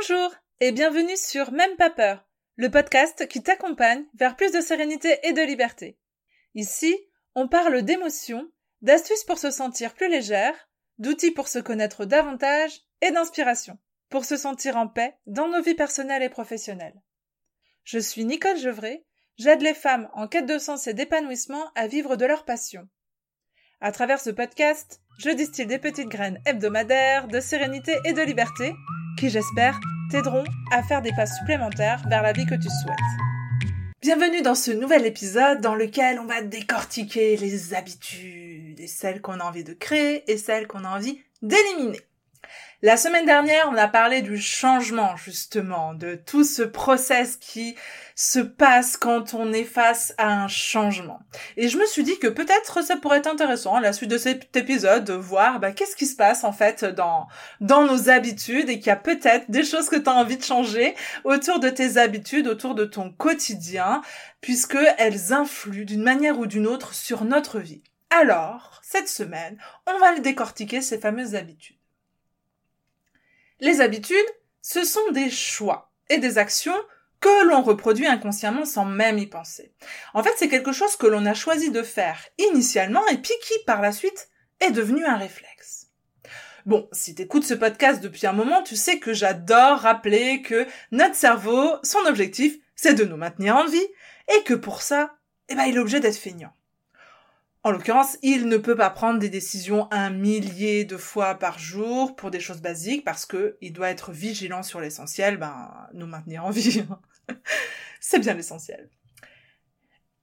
Bonjour et bienvenue sur Même pas peur, le podcast qui t'accompagne vers plus de sérénité et de liberté. Ici, on parle d'émotions, d'astuces pour se sentir plus légère, d'outils pour se connaître davantage et d'inspiration pour se sentir en paix dans nos vies personnelles et professionnelles. Je suis Nicole Gevray, j'aide les femmes en quête de sens et d'épanouissement à vivre de leur passion. À travers ce podcast, je distille des petites graines hebdomadaires de sérénité et de liberté qui, j'espère, t'aideront à faire des pas supplémentaires vers la vie que tu souhaites. Bienvenue dans ce nouvel épisode dans lequel on va décortiquer les habitudes et celles qu'on a envie de créer et celles qu'on a envie d'éliminer. La semaine dernière, on a parlé du changement, justement, de tout ce process qui se passe quand on est face à un changement. Et je me suis dit que peut-être ça pourrait être intéressant, à la suite de cet épisode, de voir bah, qu'est-ce qui se passe, en fait, dans, dans nos habitudes et qu'il y a peut-être des choses que tu as envie de changer autour de tes habitudes, autour de ton quotidien, puisque elles influent d'une manière ou d'une autre sur notre vie. Alors, cette semaine, on va le décortiquer ces fameuses habitudes. Les habitudes, ce sont des choix et des actions que l'on reproduit inconsciemment sans même y penser. En fait, c'est quelque chose que l'on a choisi de faire initialement et puis qui, par la suite, est devenu un réflexe. Bon, si t'écoutes ce podcast depuis un moment, tu sais que j'adore rappeler que notre cerveau, son objectif, c'est de nous maintenir en vie, et que pour ça, eh ben, il est obligé d'être feignant. En l'occurrence, il ne peut pas prendre des décisions un millier de fois par jour pour des choses basiques parce que il doit être vigilant sur l'essentiel, ben, nous maintenir en vie. C'est bien l'essentiel.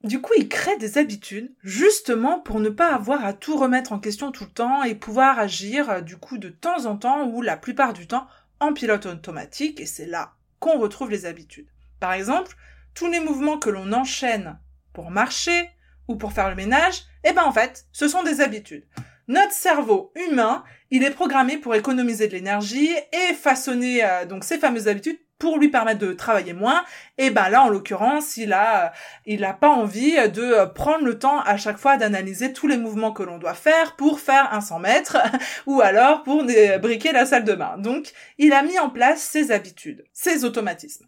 Du coup, il crée des habitudes justement pour ne pas avoir à tout remettre en question tout le temps et pouvoir agir du coup de temps en temps ou la plupart du temps en pilote automatique et c'est là qu'on retrouve les habitudes. Par exemple, tous les mouvements que l'on enchaîne pour marcher, ou pour faire le ménage, eh ben en fait, ce sont des habitudes. Notre cerveau humain, il est programmé pour économiser de l'énergie et façonner euh, donc ces fameuses habitudes pour lui permettre de travailler moins. Et ben là, en l'occurrence, il a, il a pas envie de prendre le temps à chaque fois d'analyser tous les mouvements que l'on doit faire pour faire un 100 mètres ou alors pour briquer la salle de bain. Donc, il a mis en place ces habitudes, ces automatismes.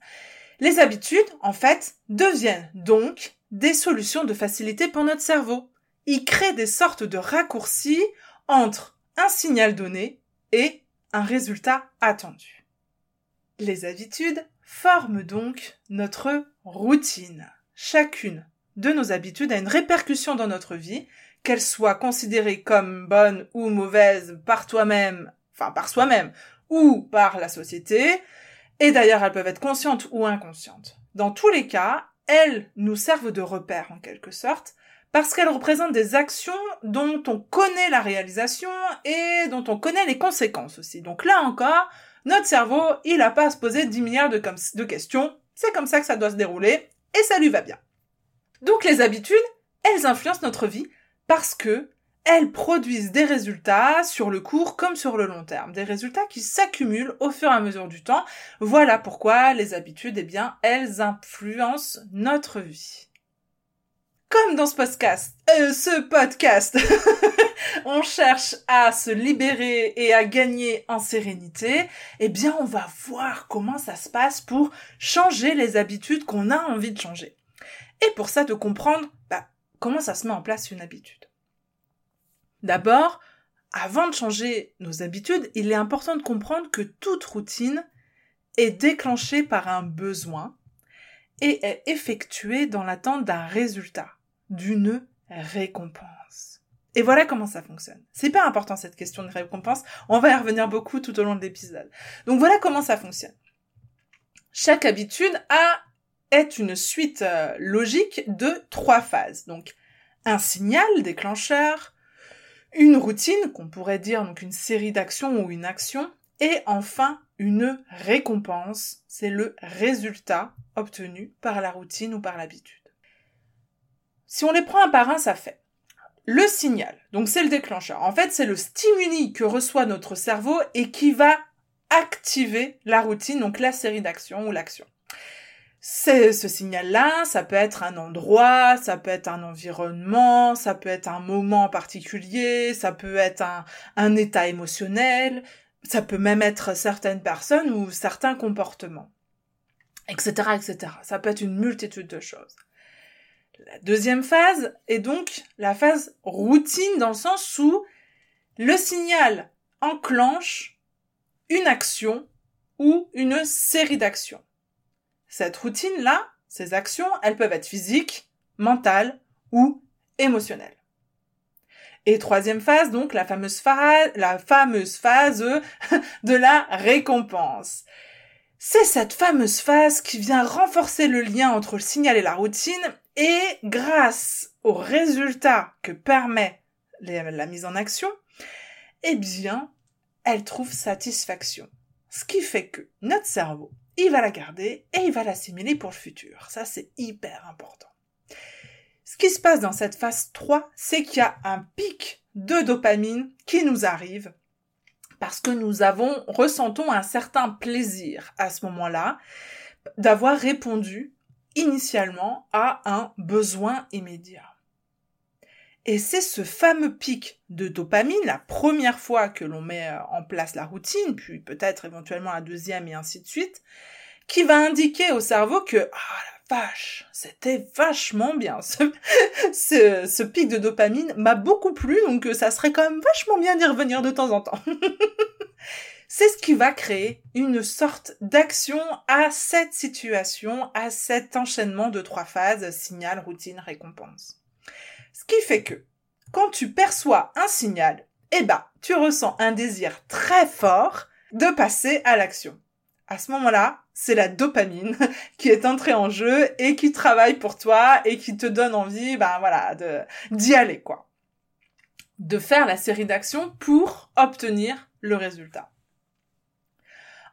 Les habitudes, en fait, deviennent donc des solutions de facilité pour notre cerveau. Il crée des sortes de raccourcis entre un signal donné et un résultat attendu. Les habitudes forment donc notre routine. Chacune de nos habitudes a une répercussion dans notre vie, qu'elle soit considérée comme bonne ou mauvaise par toi-même, enfin par soi-même, ou par la société, et d'ailleurs elles peuvent être conscientes ou inconscientes. Dans tous les cas, elles nous servent de repère en quelque sorte, parce qu'elles représentent des actions dont on connaît la réalisation et dont on connaît les conséquences aussi. Donc là encore, notre cerveau, il n'a pas à se poser 10 milliards de, de questions, c'est comme ça que ça doit se dérouler, et ça lui va bien. Donc les habitudes, elles influencent notre vie parce que elles produisent des résultats sur le court comme sur le long terme, des résultats qui s'accumulent au fur et à mesure du temps. Voilà pourquoi les habitudes, eh bien, elles influencent notre vie. Comme dans ce podcast, euh, ce podcast, on cherche à se libérer et à gagner en sérénité, eh bien, on va voir comment ça se passe pour changer les habitudes qu'on a envie de changer. Et pour ça, de comprendre bah, comment ça se met en place une habitude. D'abord, avant de changer nos habitudes, il est important de comprendre que toute routine est déclenchée par un besoin et est effectuée dans l'attente d'un résultat, d'une récompense. Et voilà comment ça fonctionne. C'est pas important cette question de récompense, on va y revenir beaucoup tout au long de l'épisode. Donc voilà comment ça fonctionne. Chaque habitude a est une suite euh, logique de trois phases. Donc un signal déclencheur, une routine, qu'on pourrait dire donc une série d'actions ou une action, et enfin une récompense, c'est le résultat obtenu par la routine ou par l'habitude. Si on les prend un par un, ça fait. Le signal, donc c'est le déclencheur. En fait, c'est le stimuli que reçoit notre cerveau et qui va activer la routine, donc la série d'actions ou l'action ce signal-là, ça peut être un endroit, ça peut être un environnement, ça peut être un moment particulier, ça peut être un, un état émotionnel, Ça peut même être certaines personnes ou certains comportements, etc., etc. Ça peut être une multitude de choses. La deuxième phase est donc la phase routine dans le sens où le signal enclenche une action ou une série d'actions. Cette routine-là, ces actions, elles peuvent être physiques, mentales ou émotionnelles. Et troisième phase, donc la fameuse phase, de la récompense. C'est cette fameuse phase qui vient renforcer le lien entre le signal et la routine et grâce aux résultats que permet la mise en action, eh bien, elle trouve satisfaction. Ce qui fait que notre cerveau, il va la garder et il va l'assimiler pour le futur. Ça, c'est hyper important. Ce qui se passe dans cette phase 3, c'est qu'il y a un pic de dopamine qui nous arrive parce que nous avons, ressentons un certain plaisir à ce moment-là d'avoir répondu initialement à un besoin immédiat. Et c'est ce fameux pic de dopamine, la première fois que l'on met euh, en place la routine, puis peut-être éventuellement la deuxième et ainsi de suite, qui va indiquer au cerveau que, ah la vache, c'était vachement bien. Ce, pic de dopamine m'a beaucoup plu, donc euh, ça serait quand même vachement bien d'y revenir de temps en temps. C'est ce qui va créer une sorte d'action à cette situation, à cet enchaînement de trois phases, signal, routine, récompense. Ce qui fait que, quand tu perçois un signal, eh ben, tu ressens un désir très fort de passer à l'action. À ce moment-là, c'est la dopamine qui est entrée en jeu et qui travaille pour toi et qui te donne envie, ben voilà, d'y aller, quoi. De faire la série d'actions pour obtenir le résultat.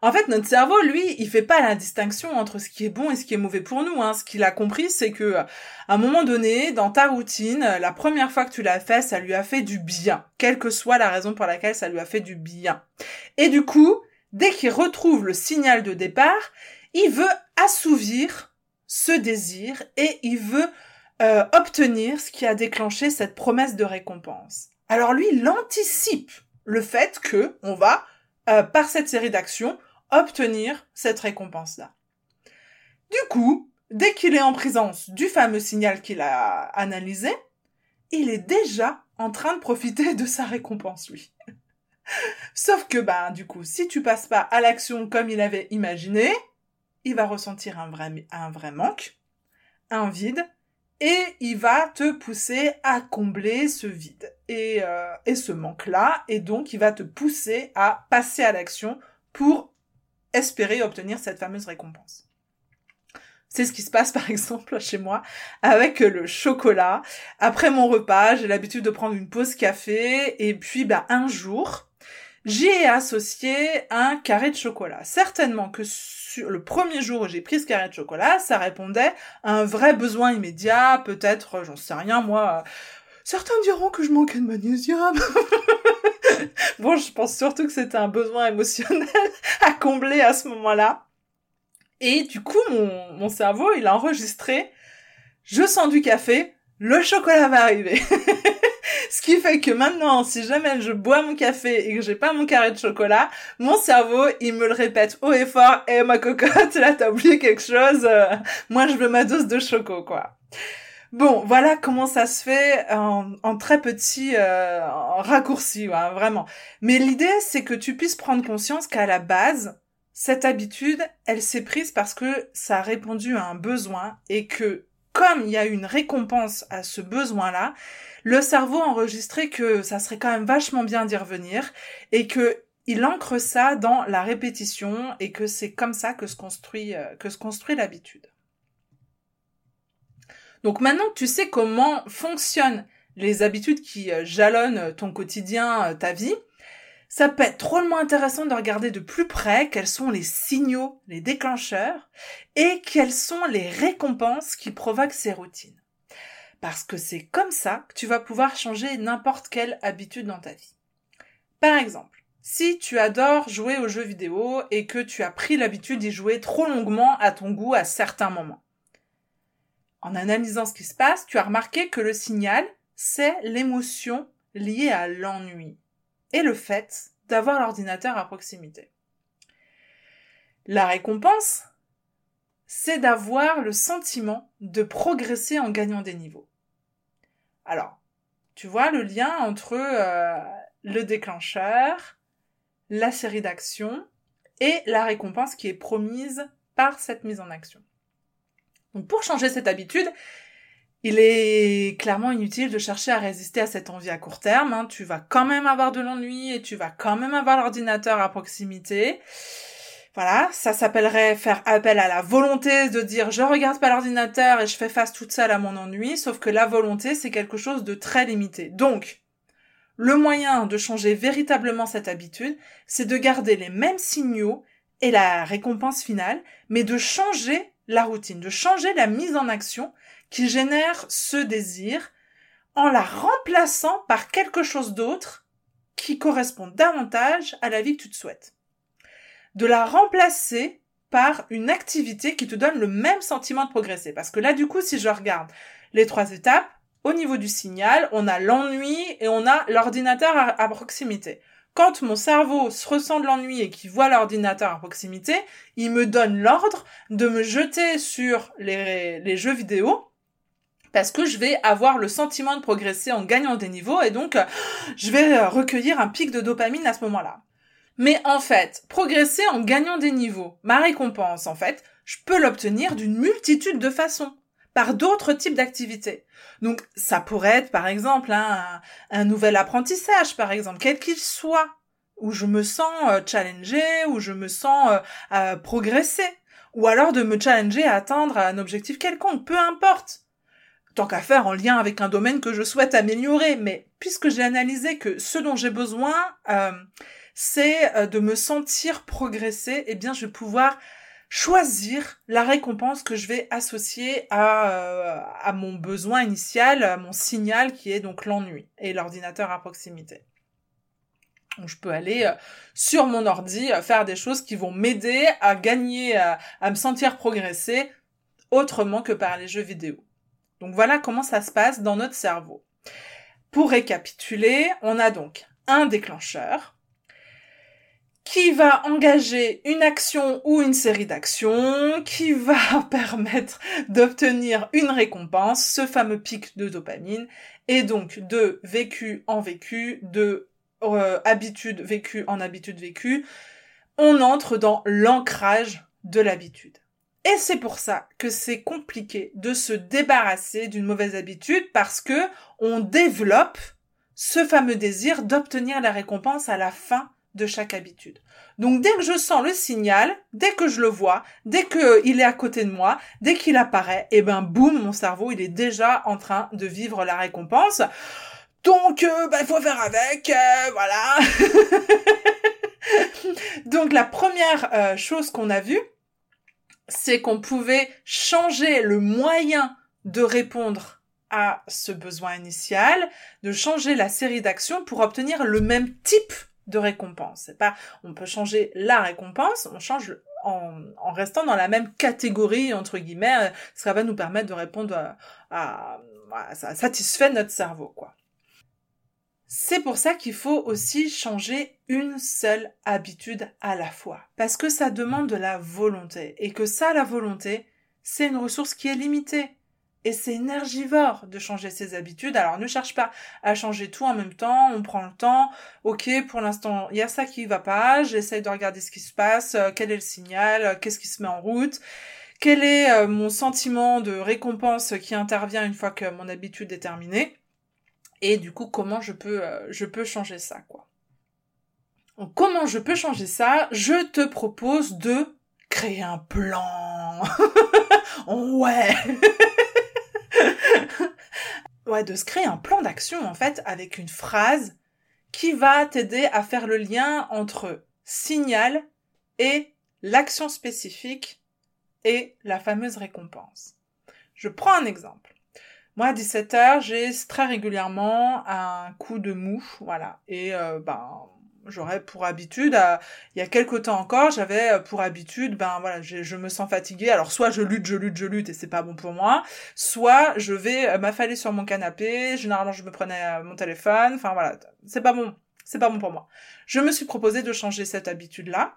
En fait, notre cerveau, lui, il fait pas la distinction entre ce qui est bon et ce qui est mauvais pour nous. Hein. Ce qu'il a compris, c'est que à un moment donné, dans ta routine, la première fois que tu l'as fait, ça lui a fait du bien, quelle que soit la raison pour laquelle ça lui a fait du bien. Et du coup, dès qu'il retrouve le signal de départ, il veut assouvir ce désir et il veut euh, obtenir ce qui a déclenché cette promesse de récompense. Alors lui, il anticipe le fait que on va euh, par cette série d'actions obtenir cette récompense-là. Du coup, dès qu'il est en présence du fameux signal qu'il a analysé, il est déjà en train de profiter de sa récompense, lui. Sauf que, ben, du coup, si tu passes pas à l'action comme il avait imaginé, il va ressentir un vrai, un vrai manque, un vide, et il va te pousser à combler ce vide et, euh, et ce manque-là, et donc il va te pousser à passer à l'action pour espérer obtenir cette fameuse récompense. C'est ce qui se passe par exemple chez moi avec le chocolat. Après mon repas, j'ai l'habitude de prendre une pause café et puis bah, un jour, j'y ai associé un carré de chocolat. Certainement que sur le premier jour où j'ai pris ce carré de chocolat, ça répondait à un vrai besoin immédiat, peut-être, j'en sais rien, moi, certains diront que je manquais de magnésium. bon, je pense surtout que c'était un besoin émotionnel à combler à ce moment-là. Et du coup, mon, mon cerveau, il a enregistré, je sens du café, le chocolat va arriver. Ce qui fait que maintenant, si jamais je bois mon café et que j'ai pas mon carré de chocolat, mon cerveau, il me le répète haut et fort, eh ma cocotte, là t'as oublié quelque chose, euh, moi je veux ma dose de choco, quoi. Bon, voilà comment ça se fait en, très petit euh, raccourci, vraiment. Mais l'idée, c'est que tu puisses prendre conscience qu'à la base, cette habitude, elle s'est prise parce que ça a répondu à un besoin et que comme il y a une récompense à ce besoin-là, le cerveau a enregistré que ça serait quand même vachement bien d'y revenir et que il ancre ça dans la répétition et que c'est comme ça que se construit euh, que se construit l'habitude. Donc maintenant que tu sais comment fonctionnent les habitudes qui euh, jalonnent ton quotidien, euh, ta vie, ça peut être drôlement intéressant de regarder de plus près quels sont les signaux, les déclencheurs, et quelles sont les récompenses qui provoquent ces routines. Parce que c'est comme ça que tu vas pouvoir changer n'importe quelle habitude dans ta vie. Par exemple, si tu adores jouer aux jeux vidéo et que tu as pris l'habitude d'y jouer trop longuement à ton goût à certains moments, en analysant ce qui se passe, tu as remarqué que le signal, c'est l'émotion liée à l'ennui et le fait d'avoir l'ordinateur à proximité. La récompense, c'est d'avoir le sentiment de progresser en gagnant des niveaux. Alors, tu vois le lien entre euh, le déclencheur, la série d'actions et la récompense qui est promise par cette mise en action. Donc pour changer cette habitude, il est clairement inutile de chercher à résister à cette envie à court terme. Hein. Tu vas quand même avoir de l'ennui et tu vas quand même avoir l'ordinateur à proximité. Voilà, ça s'appellerait faire appel à la volonté de dire je regarde pas l'ordinateur et je fais face toute seule à mon ennui, sauf que la volonté c'est quelque chose de très limité. Donc, le moyen de changer véritablement cette habitude, c'est de garder les mêmes signaux et la récompense finale, mais de changer la routine, de changer la mise en action qui génère ce désir en la remplaçant par quelque chose d'autre qui correspond davantage à la vie que tu te souhaites. De la remplacer par une activité qui te donne le même sentiment de progresser. Parce que là, du coup, si je regarde les trois étapes, au niveau du signal, on a l'ennui et on a l'ordinateur à, proximité. Quand mon cerveau se ressent de l'ennui et qu'il voit l'ordinateur à proximité, il me donne l'ordre de me jeter sur les, les jeux vidéo parce que je vais avoir le sentiment de progresser en gagnant des niveaux et donc euh, je vais euh, recueillir un pic de dopamine à ce moment-là. Mais en fait, progresser en gagnant des niveaux, ma récompense en fait, je peux l'obtenir d'une multitude de façons par d'autres types d'activités. Donc ça pourrait être par exemple un, un nouvel apprentissage par exemple, quel qu'il soit, où je me sens euh, où je me sens progresser, ou alors de me challenger à atteindre un objectif quelconque, peu importe tant qu'à faire en lien avec un domaine que je souhaite améliorer. Mais puisque j'ai analysé que ce dont j'ai besoin, euh, c'est euh, de me sentir progresser, eh bien, je vais pouvoir choisir la récompense que je vais associer à, euh, à mon besoin initial, à mon signal qui est donc l'ennui et l'ordinateur à proximité. Je peux aller sur mon ordi faire des choses qui vont m'aider à gagner, à me sentir progresser autrement que par les jeux vidéo. Donc voilà comment ça se passe dans notre cerveau. Pour récapituler, on a donc un déclencheur qui va engager une action ou une série d'actions, qui va permettre d'obtenir une récompense, ce fameux pic de dopamine, et donc de vécu en vécu, de euh, habitude vécue en habitude vécue, on entre dans l'ancrage de l'habitude. Et c'est pour ça que c'est compliqué de se débarrasser d'une mauvaise habitude parce que on développe ce fameux désir d'obtenir la récompense à la fin de chaque habitude. Donc dès que je sens le signal, dès que je le vois, dès qu'il est à côté de moi, dès qu'il apparaît, et eh ben boum, mon cerveau il est déjà en train de vivre la récompense. Donc euh, bah, il faut faire avec, euh, voilà. Donc la première euh, chose qu'on a vue, c'est qu'on pouvait changer le moyen de répondre à ce besoin initial, de changer la série d'actions pour obtenir le même type de récompense. C'est pas, on peut changer la récompense, on change en, restant dans la même catégorie entre guillemets, ça va nous permettre de répondre à, à, à ça satisfait notre cerveau, quoi. C'est pour ça qu'il faut aussi changer une seule habitude à la fois. Parce que ça demande de la volonté. Et que ça, la volonté, c'est une ressource qui est limitée. Et c'est énergivore de changer ses habitudes. Alors ne cherche pas à changer tout en même temps. On prend le temps. Ok, pour l'instant, il y a ça qui va pas. J'essaye de regarder ce qui se passe. Euh, quel est le signal? Euh, Qu'est-ce qui se met en route? Quel est euh, mon sentiment de récompense qui intervient une fois que mon habitude est terminée? Et du coup comment je peux je peux changer ça quoi? Comment je peux changer ça? Je te propose de créer un plan. ouais. ouais, de se créer un plan d'action en fait avec une phrase qui va t'aider à faire le lien entre signal et l'action spécifique et la fameuse récompense. Je prends un exemple. Moi, à 17h, j'ai très régulièrement un coup de mou, voilà. Et euh, ben, j'aurais pour habitude, il y a quelques temps encore, j'avais euh, pour habitude, ben voilà, je me sens fatiguée. Alors soit je lutte, je lutte, je lutte et c'est pas bon pour moi, soit je vais euh, m'affaler sur mon canapé. Généralement, je me prenais mon téléphone. Enfin voilà, c'est pas bon. c'est pas bon pour moi. Je me suis proposé de changer cette habitude-là.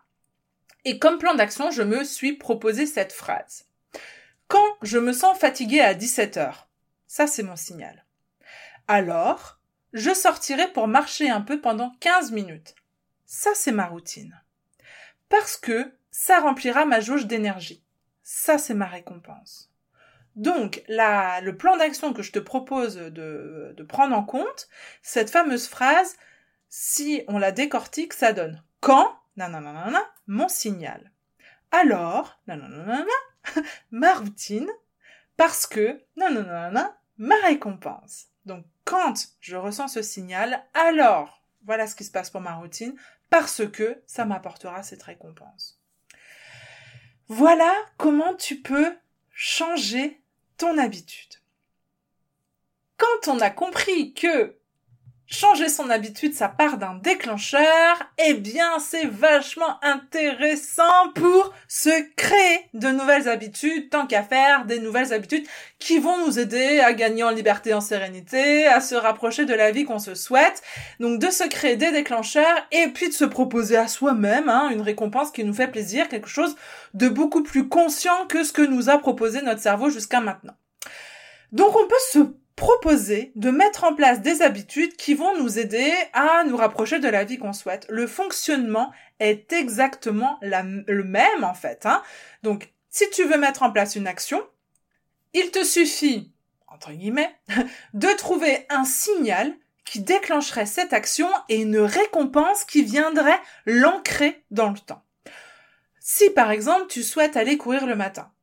Et comme plan d'action, je me suis proposé cette phrase. Quand je me sens fatiguée à 17 heures, ça c'est mon signal. Alors, je sortirai pour marcher un peu pendant 15 minutes. Ça c'est ma routine. Parce que ça remplira ma jauge d'énergie. Ça c'est ma récompense. Donc, la, le plan d'action que je te propose de, de prendre en compte, cette fameuse phrase, si on la décortique, ça donne quand, nanana, mon signal. Alors, nanana, ma routine, parce que, nanana, ma récompense. Donc, quand je ressens ce signal, alors, voilà ce qui se passe pour ma routine, parce que ça m'apportera cette récompense. Voilà comment tu peux changer ton habitude. Quand on a compris que changer son habitude, ça part d'un déclencheur, eh bien, c'est vachement intéressant pour se créer de nouvelles habitudes, tant qu'à faire des nouvelles habitudes qui vont nous aider à gagner en liberté, en sérénité, à se rapprocher de la vie qu'on se souhaite. Donc, de se créer des déclencheurs et puis de se proposer à soi-même hein, une récompense qui nous fait plaisir, quelque chose de beaucoup plus conscient que ce que nous a proposé notre cerveau jusqu'à maintenant. Donc, on peut se proposer de mettre en place des habitudes qui vont nous aider à nous rapprocher de la vie qu'on souhaite. Le fonctionnement est exactement le même en fait. Hein. Donc, si tu veux mettre en place une action, il te suffit, entre guillemets, de trouver un signal qui déclencherait cette action et une récompense qui viendrait l'ancrer dans le temps. Si par exemple tu souhaites aller courir le matin,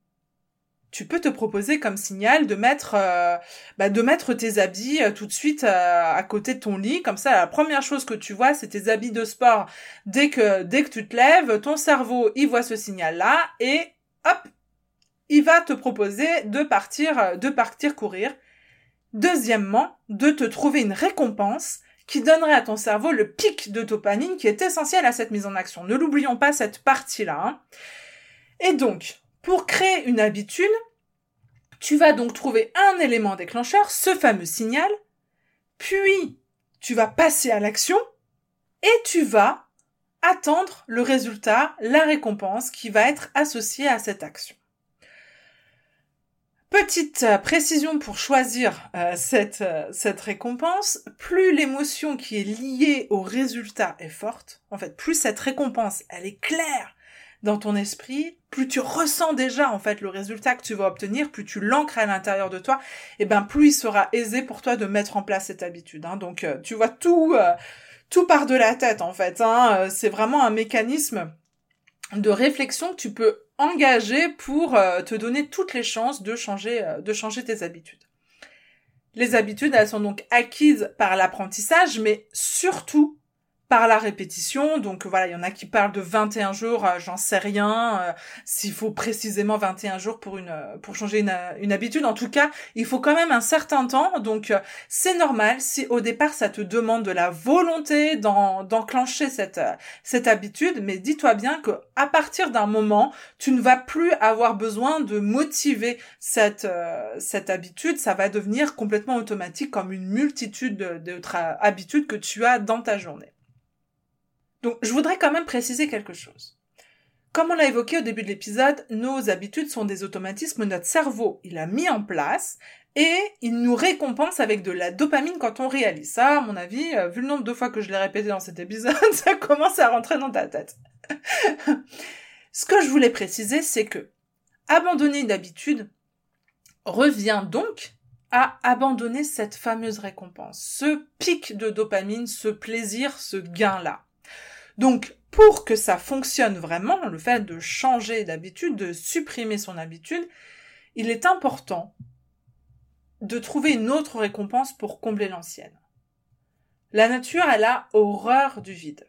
tu peux te proposer comme signal de mettre euh, bah, de mettre tes habits euh, tout de suite euh, à côté de ton lit. Comme ça la première chose que tu vois c'est tes habits de sport. Dès que dès que tu te lèves ton cerveau il voit ce signal là et hop il va te proposer de partir de partir courir. Deuxièmement de te trouver une récompense qui donnerait à ton cerveau le pic de dopamine qui est essentiel à cette mise en action. Ne l'oublions pas cette partie là hein. et donc pour créer une habitude, tu vas donc trouver un élément déclencheur, ce fameux signal, puis tu vas passer à l'action et tu vas attendre le résultat, la récompense qui va être associée à cette action. Petite euh, précision pour choisir euh, cette, euh, cette récompense, plus l'émotion qui est liée au résultat est forte, en fait, plus cette récompense, elle est claire, dans ton esprit, plus tu ressens déjà en fait le résultat que tu vas obtenir, plus tu l'ancres à l'intérieur de toi, et ben plus il sera aisé pour toi de mettre en place cette habitude. Hein. Donc euh, tu vois tout, euh, tout part de la tête en fait. Hein. Euh, c'est vraiment un mécanisme de réflexion que tu peux engager pour te donner toutes les chances de changer, de changer tes habitudes. Les habitudes, elles sont donc acquises par l'apprentissage, mais surtout par la répétition. Donc voilà, il y en a qui parlent de 21 jours, euh, j'en sais rien euh, s'il faut précisément 21 jours pour une euh, pour changer une, une, habitude. En tout cas, il faut quand même un certain temps. Donc c'est normal si au départ ça te demande de la volonté d'enclencher cette cette habitude, mais dis-toi bien que à partir d'un moment, tu ne vas plus avoir besoin de motiver cette cette habitude, ça va devenir complètement automatique comme une multitude d'autres habitudes que tu as dans ta journée. Donc, je voudrais quand même préciser quelque chose. Comme on l'a évoqué au début de l'épisode, nos habitudes sont des automatismes notre cerveau, il a mis en place et il nous récompense avec de la dopamine quand on réalise. Ça, à mon avis, euh, vu le nombre de fois que je l'ai répété dans cet épisode, ça commence à rentrer dans ta tête. Ce que je voulais préciser, c'est que abandonner une habitude revient donc à abandonner cette fameuse récompense, ce pic de dopamine, ce plaisir, ce gain-là. Donc, pour que ça fonctionne vraiment, le fait de changer d'habitude, de supprimer son habitude, il est important de trouver une autre récompense pour combler l'ancienne. La nature, elle a horreur du vide.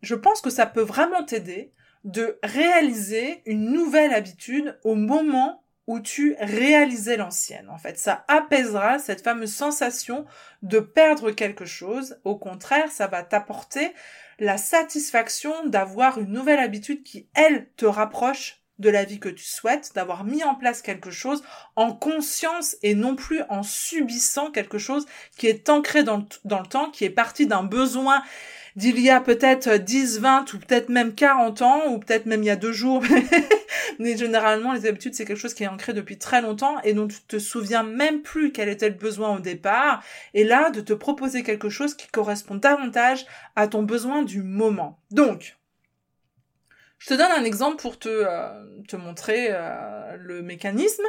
Je pense que ça peut vraiment t'aider de réaliser une nouvelle habitude au moment où tu réalisais l'ancienne. En fait, ça apaisera cette fameuse sensation de perdre quelque chose. Au contraire, ça va t'apporter la satisfaction d'avoir une nouvelle habitude qui, elle, te rapproche de la vie que tu souhaites, d'avoir mis en place quelque chose en conscience et non plus en subissant quelque chose qui est ancré dans le, dans le temps, qui est parti d'un besoin d'il y a peut-être 10, 20 ou peut-être même 40 ans ou peut-être même il y a deux jours. Mais généralement, les habitudes, c'est quelque chose qui est ancré depuis très longtemps et dont tu te souviens même plus quel était le besoin au départ. Et là, de te proposer quelque chose qui correspond davantage à ton besoin du moment. Donc, je te donne un exemple pour te, euh, te montrer euh, le mécanisme.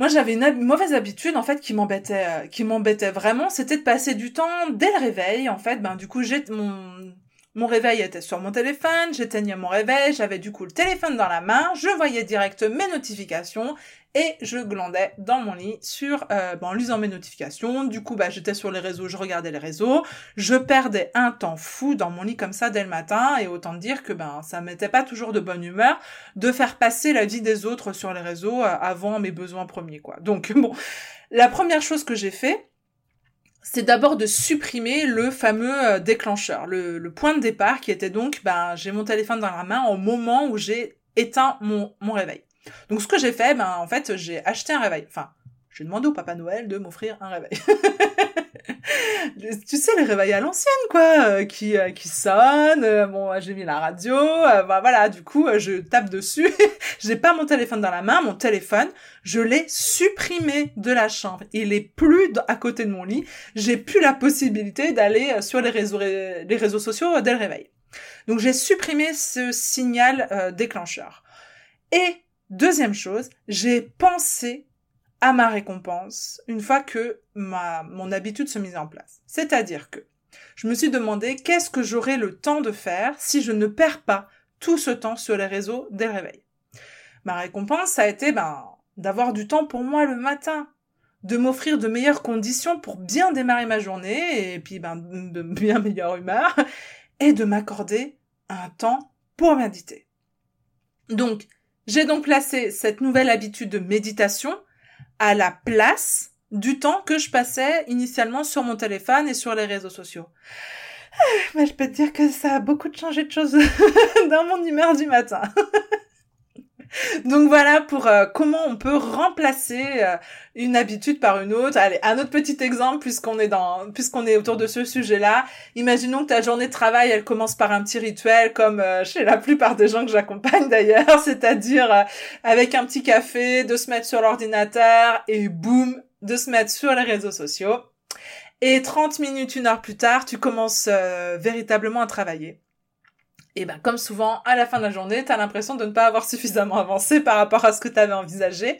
Moi, j'avais une, mauvaise habitude en fait qui m'embêtait, euh, qui m'embêtait vraiment, c'était de passer du temps dès le réveil. En fait, ben du coup, j'ai mon mon réveil était sur mon téléphone, j'éteignais mon réveil, j'avais du coup le téléphone dans la main, je voyais direct mes notifications et je glandais dans mon lit sur euh, ben, en lisant mes notifications. Du coup, bah j'étais sur les réseaux, je regardais les réseaux, je perdais un temps fou dans mon lit comme ça dès le matin et autant dire que ben ça m'était pas toujours de bonne humeur de faire passer la vie des autres sur les réseaux euh, avant mes besoins premiers quoi. Donc bon, la première chose que j'ai fait c'est d'abord de supprimer le fameux euh, déclencheur, le, point de départ qui était donc, ben, j'ai mon téléphone dans la main au moment où j'ai éteint mon, réveil. Donc ce que j'ai fait, ben, en fait, j'ai acheté un réveil. Enfin, j'ai demandé au Papa Noël de m'offrir un réveil. tu sais les réveils à l'ancienne quoi euh, qui euh, qui sonnent euh, bon j'ai mis la radio bah voilà du coup je tape dessus. J'ai pas mon téléphone dans la main mon téléphone je l'ai supprimé de la chambre. Il est plus à côté de mon lit. J'ai plus la possibilité d'aller sur les réseaux les réseaux sociaux dès le réveil. Donc j'ai supprimé ce signal déclencheur. Et deuxième chose j'ai pensé à ma récompense une fois que ma, mon habitude se mise en place. C'est-à-dire que je me suis demandé qu'est-ce que j'aurais le temps de faire si je ne perds pas tout ce temps sur les réseaux dès le réveil. Ma récompense, a été ben, d'avoir du temps pour moi le matin, de m'offrir de meilleures conditions pour bien démarrer ma journée et puis ben, de bien meilleure humeur et de m'accorder un temps pour méditer. Donc, j'ai donc placé cette nouvelle habitude de méditation à la place du temps que je passais initialement sur mon téléphone et sur les réseaux sociaux. Mais je peux te dire que ça a beaucoup changé de choses dans mon humeur du matin. Donc voilà pour euh, comment on peut remplacer euh, une habitude par une autre. Allez, un autre petit exemple puisqu'on est dans puisqu'on est autour de ce sujet-là. Imaginons que ta journée de travail, elle commence par un petit rituel comme euh, chez la plupart des gens que j'accompagne d'ailleurs, c'est-à-dire avec un petit café, de se mettre sur l'ordinateur et boum, de se mettre sur les réseaux sociaux. Et 30 minutes, une heure plus tard, tu commences véritablement à travailler. Et ben comme souvent, à la fin de la journée, tu as l'impression de ne pas avoir suffisamment avancé par rapport à ce que tu avais envisagé.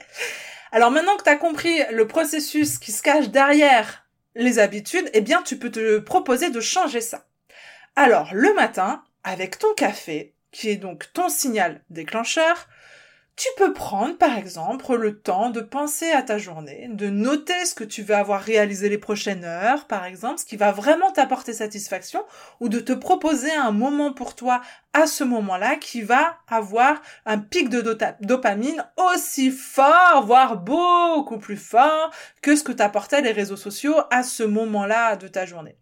Alors maintenant que tu as compris le processus qui se cache derrière les habitudes, eh bien tu peux te proposer de changer ça. Alors le matin, avec ton café, qui est donc ton signal déclencheur, tu peux prendre, par exemple, le temps de penser à ta journée, de noter ce que tu vas avoir réalisé les prochaines heures, par exemple, ce qui va vraiment t'apporter satisfaction, ou de te proposer un moment pour toi à ce moment-là qui va avoir un pic de dopamine aussi fort, voire beaucoup plus fort que ce que t'apportaient les réseaux sociaux à ce moment-là de ta journée.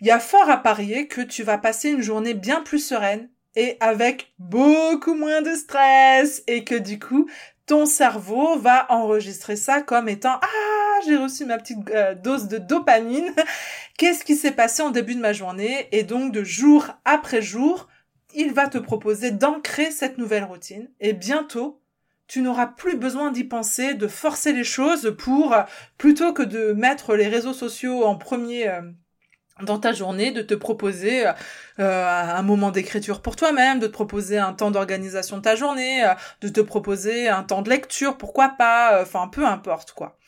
Il y a fort à parier que tu vas passer une journée bien plus sereine, et avec beaucoup moins de stress. Et que du coup, ton cerveau va enregistrer ça comme étant ah j'ai reçu ma petite euh, dose de dopamine. Qu'est-ce qui s'est passé en début de ma journée et donc de jour après jour il va te proposer d'ancrer cette nouvelle routine. Et bientôt tu n'auras plus besoin d'y penser, de forcer les choses pour, plutôt que de mettre les réseaux sociaux en premier, euh, dans ta journée, de te proposer euh, un moment d'écriture pour toi-même, de te proposer un temps d'organisation de ta journée, euh, de te proposer un temps de lecture, pourquoi pas, euh, enfin peu importe quoi.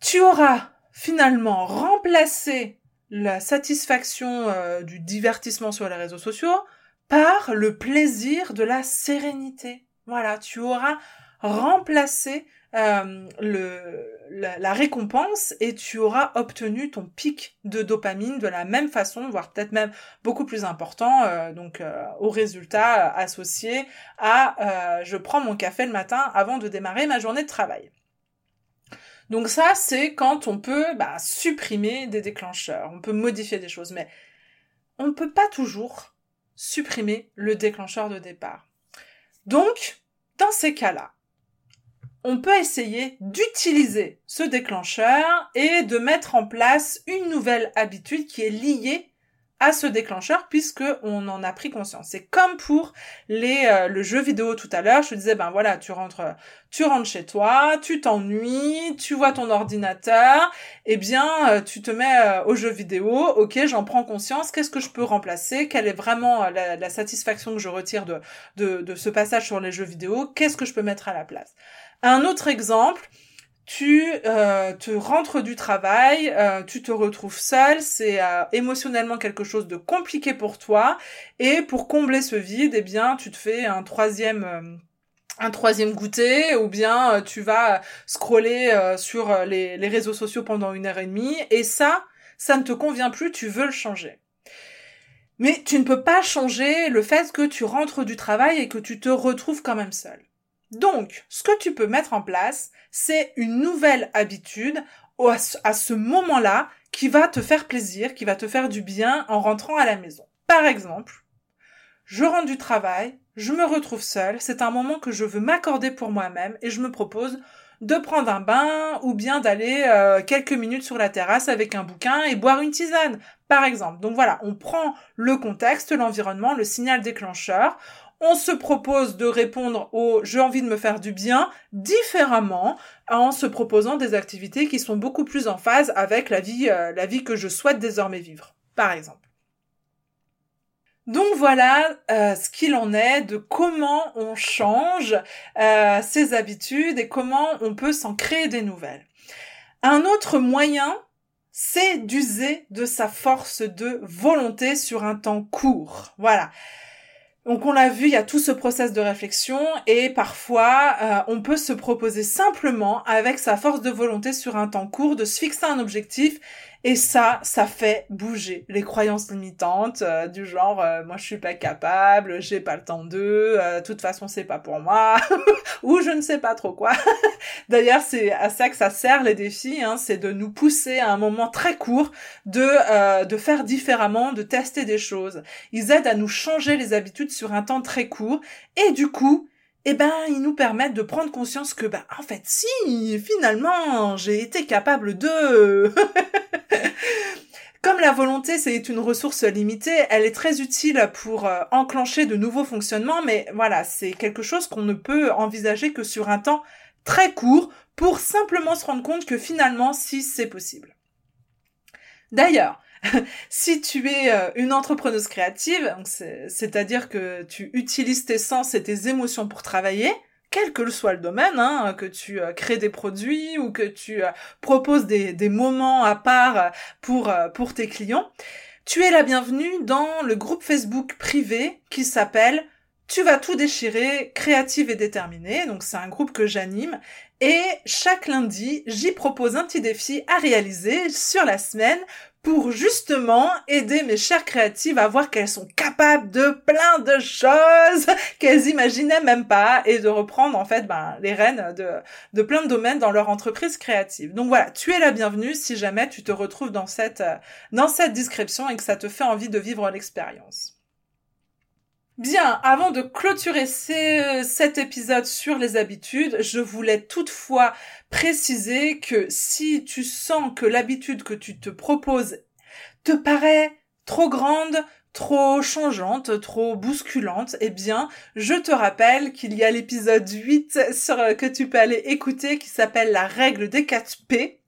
Tu auras finalement remplacé la satisfaction du divertissement sur les réseaux sociaux par le plaisir de la sérénité. Voilà, tu auras remplacé euh, le, la, récompense et tu auras obtenu ton pic de dopamine de la même façon, voire peut-être même beaucoup plus important, euh, donc euh, au résultat associé à je prends mon café le matin avant de démarrer ma journée de travail. Donc ça, c'est quand on peut bah, supprimer des déclencheurs, on peut modifier des choses, mais on ne peut pas toujours supprimer le déclencheur de départ. Donc, dans ces cas-là, on peut essayer d'utiliser ce déclencheur et de mettre en place une nouvelle habitude qui est liée à ce déclencheur puisque on en a pris conscience. C'est comme pour les euh, le jeu vidéo tout à l'heure, je te disais ben voilà, tu rentres tu rentres chez toi, tu t'ennuies, tu vois ton ordinateur, eh bien euh, tu te mets euh, au jeu vidéo, OK, j'en prends conscience, qu'est-ce que je peux remplacer Quelle est vraiment la, satisfaction que je retire de de ce passage sur les jeux vidéo Qu'est-ce que je peux mettre à la place? Un autre exemple, tu euh, te rentres du travail, euh, tu te retrouves seul, c'est euh, émotionnellement quelque chose de compliqué pour toi, et pour combler ce vide, eh bien, tu te fais un troisième un troisième goûter, ou bien tu vas scroller sur les, les réseaux sociaux pendant une heure et demie, et ça, ça ne te convient plus, tu veux le changer. Mais tu ne peux pas changer le fait que tu rentres du travail et que tu te retrouves quand même seul. Donc, ce que tu peux mettre en place, c'est une nouvelle habitude à ce moment-là qui va te faire plaisir, qui va te faire du bien en rentrant à la maison. Par exemple, je rentre du travail, je me retrouve seule, c'est un moment que je veux m'accorder pour moi-même et je me propose de prendre un bain ou bien d'aller euh, quelques minutes sur la terrasse avec un bouquin et boire une tisane, par exemple. Donc voilà, on prend le contexte, l'environnement, le signal déclencheur, on se propose de répondre au j'ai envie de me faire du bien différemment en se proposant des activités qui sont beaucoup plus en phase avec la vie, euh, que je souhaite désormais vivre, par exemple. Donc voilà euh, ce qu'il en est de comment on change euh, ses habitudes et comment on peut s'en créer des nouvelles. Un autre moyen, c'est d'user de sa force de volonté sur un temps court. Voilà. Donc on l'a vu, il y a tout ce process de réflexion et parfois euh, on peut se proposer simplement avec sa force de volonté sur un temps court de se fixer un objectif et ça, ça fait bouger les croyances limitantes euh, du genre euh, moi je suis pas capable, j'ai pas le temps d'eux, de toute façon c'est pas pour moi ou je ne sais pas trop quoi. D'ailleurs c'est à ça que ça sert les défis, hein, c'est de nous pousser à un moment très court de de faire différemment, de tester des choses. Ils aident à nous changer les habitudes sur un temps très court et du coup eh ben, ils nous permettent de prendre conscience que, bah, en fait, si, finalement, j'ai été capable de... Comme la volonté, c'est une ressource limitée, elle est très utile pour euh, enclencher de nouveaux fonctionnements, mais voilà, c'est quelque chose qu'on ne peut envisager que sur un temps très court pour simplement se rendre compte que finalement, si, c'est possible. D'ailleurs, si tu es euh, une entrepreneuse créative, c'est-à-dire que tu utilises tes sens et tes émotions pour travailler, quel que soit le domaine, hein, que tu euh, crées des produits ou que tu euh, proposes des, moments à part pour tes clients, tu es la bienvenue dans le groupe Facebook privé qui s'appelle tu vas tout déchirer, créative et déterminée. Donc c'est un groupe que j'anime. Et chaque lundi, j'y propose un petit défi à réaliser sur la semaine pour justement aider mes chères créatives à voir qu'elles sont capables de plein de choses qu'elles imaginaient même pas et de reprendre en fait ben, les rênes de, de plein de domaines dans leur entreprise créative. Donc voilà, tu es la bienvenue si jamais tu te retrouves dans cette, dans cette description et que ça te fait envie de vivre l'expérience. Bien, avant de clôturer cet épisode sur les habitudes, je voulais toutefois préciser que si tu sens que l'habitude que tu te proposes te paraît trop grande, trop changeante, trop bousculante, eh bien, je te rappelle qu'il y a l'épisode 8 sur, que tu peux aller écouter qui s'appelle la règle des 4 P.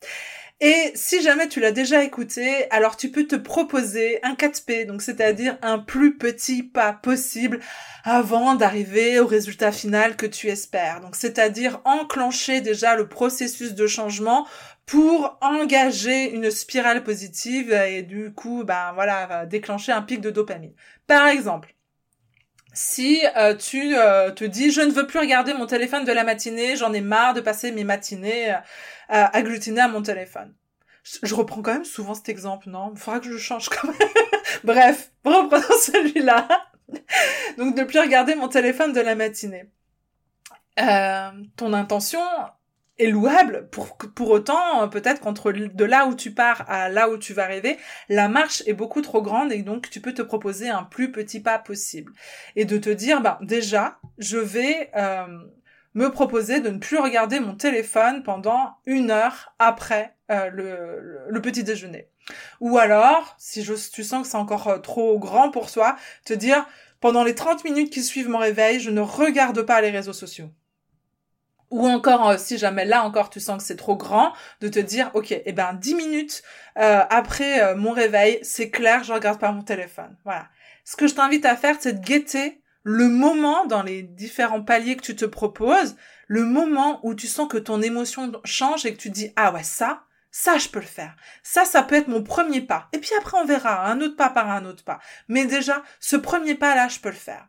Et si jamais tu l'as déjà écouté, alors tu peux te proposer un 4P, donc c'est-à-dire un plus petit pas possible avant d'arriver au résultat final que tu espères. Donc c'est-à-dire enclencher déjà le processus de changement pour engager une spirale positive et du coup, ben voilà, déclencher un pic de dopamine. Par exemple, si euh, tu euh, te dis je ne veux plus regarder mon téléphone de la matinée, j'en ai marre de passer mes matinées euh, agglutinées à mon téléphone. Je, reprends quand même souvent cet exemple, non? Il faudra que je change quand même. Bref, reprenons celui-là. Donc ne plus regarder mon téléphone de la matinée. ton intention louable. Pour, pour autant, peut-être qu'entre de là où tu pars à là où tu vas arriver, la marche est beaucoup trop grande et donc tu peux te proposer un plus petit pas possible. Et de te dire, bah, déjà, je vais euh, me proposer de ne plus regarder mon téléphone pendant une heure après euh, le, petit déjeuner. Ou alors, si je, tu sens que c'est encore euh, trop grand pour toi, te dire, pendant les 30 minutes qui suivent mon réveil, je ne regarde pas les réseaux sociaux ou encore euh, si jamais là encore tu sens que c'est trop grand, de te dire ok, eh ben dix minutes euh, après euh, mon réveil, c'est clair, je regarde pas mon téléphone. Voilà. Ce que je t'invite à faire, c'est de guetter le moment dans les différents paliers que tu te proposes, le moment où tu sens que ton émotion change et que tu dis ah ouais ça, ça je peux le faire. Ça, ça peut être mon premier pas. Et puis après on verra un autre pas par un autre pas. Mais déjà, ce premier pas là, je peux le faire.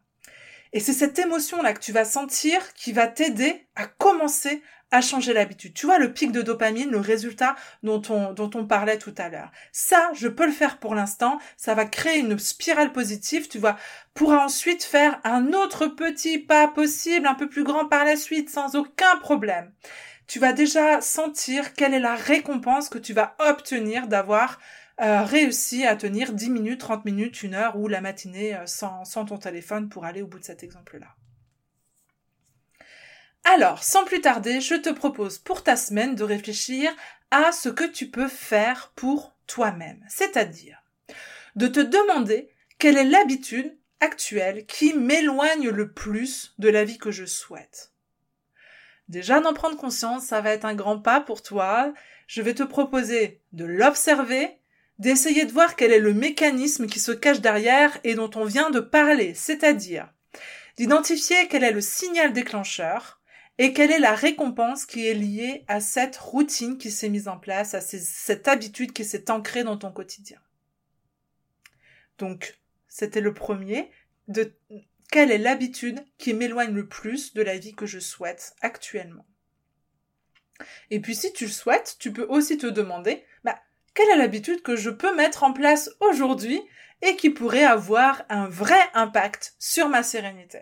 Et c'est cette émotion-là que tu vas sentir qui va t'aider à commencer à changer l'habitude. Tu vois le pic de dopamine, le résultat dont on, dont on parlait tout à l'heure. Ça, je peux le faire pour l'instant. Ça va créer une spirale positive. Tu vois, pourra ensuite faire un autre petit pas possible, un peu plus grand par la suite, sans aucun problème. Tu vas déjà sentir quelle est la récompense que tu vas obtenir d'avoir euh, réussi à tenir 10 minutes, 30 minutes, une heure ou la matinée euh, sans, sans ton téléphone pour aller au bout de cet exemple-là. Alors, sans plus tarder, je te propose pour ta semaine de réfléchir à ce que tu peux faire pour toi-même, c'est-à-dire de te demander quelle est l'habitude actuelle qui m'éloigne le plus de la vie que je souhaite. Déjà d'en prendre conscience, ça va être un grand pas pour toi. Je vais te proposer de l'observer d'essayer de voir quel est le mécanisme qui se cache derrière et dont on vient de parler, c'est-à-dire d'identifier quel est le signal déclencheur et quelle est la récompense qui est liée à cette routine qui s'est mise en place, à cette habitude qui s'est ancrée dans ton quotidien. Donc, c'était le premier, de quelle est l'habitude qui m'éloigne le plus de la vie que je souhaite actuellement. Et puis si tu le souhaites, tu peux aussi te demander, bah, quelle est l'habitude que je peux mettre en place aujourd'hui et qui pourrait avoir un vrai impact sur ma sérénité.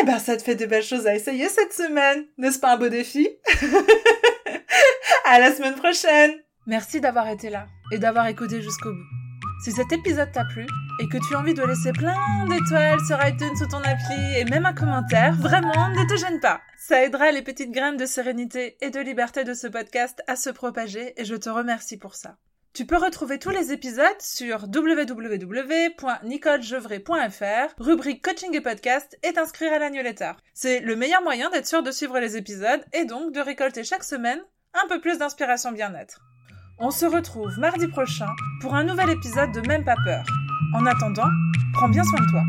Eh ben, ça te fait des belles choses à essayer cette semaine, n'est-ce pas un beau défi? À la semaine prochaine Merci d'avoir été là et d'avoir écouté jusqu'au bout. Si cet épisode t'a plu et que tu as envie de laisser plein d'étoiles sur iTunes ou ton appli et même un commentaire, vraiment, ne te gêne pas. Ça aidera les petites graines de sérénité et de liberté de ce podcast à se propager et je te remercie pour ça. Tu peux retrouver tous les épisodes sur www.nicolejevray.fr, rubrique coaching et podcast et t'inscrire à la newsletter. C'est le meilleur moyen d'être sûr de suivre les épisodes et donc de récolter chaque semaine un peu plus d'inspiration bien-être. On se retrouve mardi prochain pour un nouvel épisode de Même pas peur. En attendant, prends bien soin de toi.